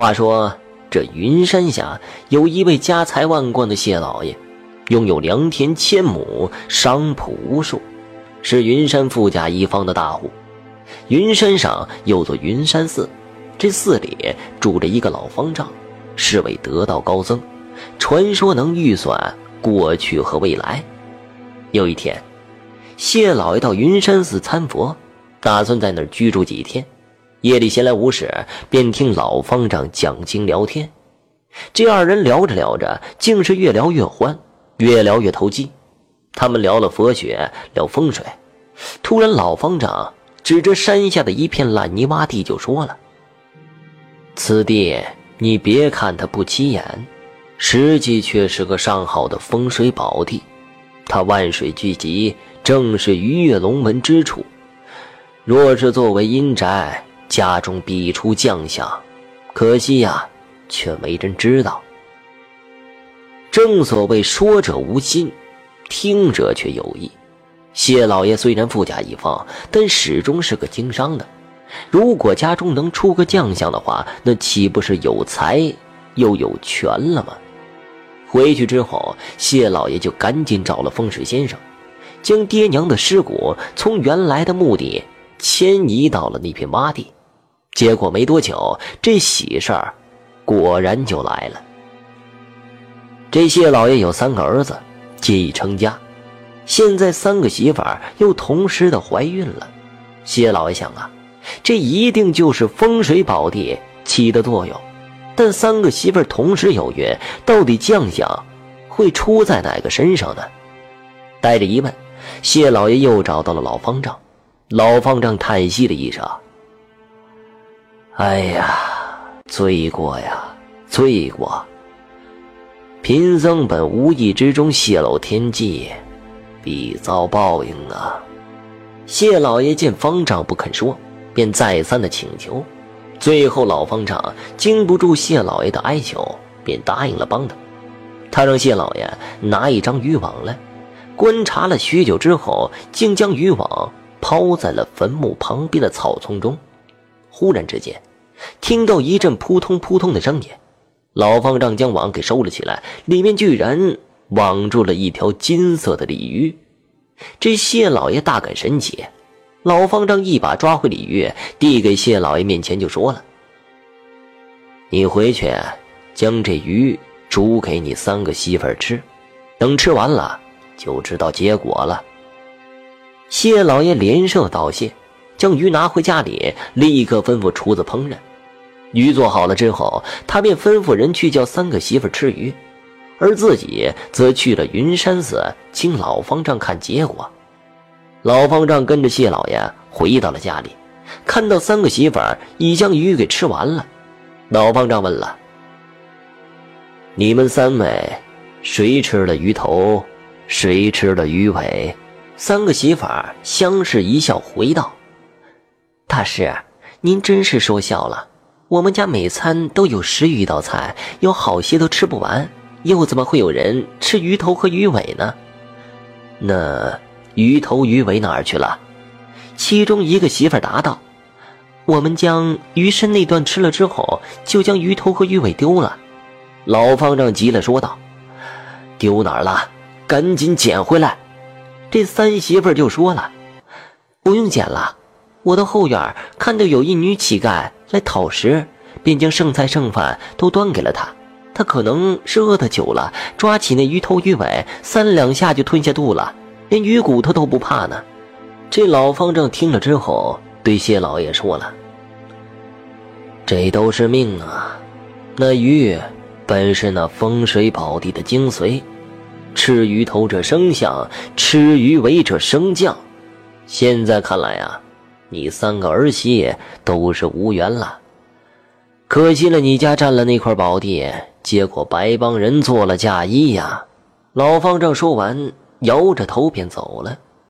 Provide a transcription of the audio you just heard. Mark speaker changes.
Speaker 1: 话说，这云山下有一位家财万贯的谢老爷，拥有良田千亩，商铺无数，是云山富甲一方的大户。云山上有座云山寺，这寺里住着一个老方丈，是位得道高僧，传说能预算过去和未来。有一天，谢老爷到云山寺参佛，打算在那儿居住几天。夜里闲来无事，便听老方丈讲经聊天。这二人聊着聊着，竟是越聊越欢，越聊越投机。他们聊了佛学，聊风水。突然，老方丈指着山下的一片烂泥洼地就说了：“此地，你别看它不起眼，实际却是个上好的风水宝地。它万水聚集，正是鱼跃龙门之处。若是作为阴宅，”家中必出将相，可惜呀，却没人知道。正所谓说者无心，听者却有意。谢老爷虽然富甲一方，但始终是个经商的。如果家中能出个将相的话，那岂不是有财又有权了吗？回去之后，谢老爷就赶紧找了风水先生，将爹娘的尸骨从原来的墓地迁移到了那片洼地。结果没多久，这喜事儿果然就来了。这谢老爷有三个儿子，皆已成家，现在三个媳妇儿又同时的怀孕了。谢老爷想啊，这一定就是风水宝地起的作用。但三个媳妇儿同时有孕，到底将相会出在哪个身上呢？带着疑问，谢老爷又找到了老方丈。老方丈叹息了一声。哎呀，罪过呀，罪过！贫僧本无意之中泄露天机，必遭报应啊！谢老爷见方丈不肯说，便再三的请求。最后，老方丈经不住谢老爷的哀求，便答应了帮他。他让谢老爷拿一张渔网来，观察了许久之后，竟将渔网抛在了坟墓旁边的草丛中。忽然之间。听到一阵扑通扑通的声音，老方丈将网给收了起来，里面居然网住了一条金色的鲤鱼。这谢老爷大感神奇，老方丈一把抓回鲤鱼，递给谢老爷面前，就说了：“你回去将这鱼煮给你三个媳妇儿吃，等吃完了就知道结果了。”谢老爷连声道谢，将鱼拿回家里，立刻吩咐厨子烹饪。鱼做好了之后，他便吩咐人去叫三个媳妇吃鱼，而自己则去了云山寺，请老方丈看结果。老方丈跟着谢老爷回到了家里，看到三个媳妇已将鱼给吃完了。老方丈问了：“你们三位，谁吃了鱼头，谁吃了鱼尾？”三个媳妇相视一笑，回道：“大师，您真是说笑了。”我们家每餐都有十余道菜，有好些都吃不完，又怎么会有人吃鱼头和鱼尾呢？那鱼头鱼尾哪儿去了？其中一个媳妇答道：“我们将鱼身那段吃了之后，就将鱼头和鱼尾丢了。”老方丈急了，说道：“丢哪儿了？赶紧捡回来！”这三媳妇就说了：“不用捡了。”我到后院看到有一女乞丐来讨食，便将剩菜剩饭都端给了他。他可能是饿得久了，抓起那鱼头鱼尾，三两下就吞下肚了，连鱼骨头都不怕呢。这老方丈听了之后，对谢老爷说了：“这都是命啊！那鱼本是那风水宝地的精髓，吃鱼头者生相，吃鱼尾者升降。现在看来啊。”你三个儿媳都是无缘了，可惜了你家占了那块宝地，结果白帮人做了嫁衣呀！老方丈说完，摇着头便走了。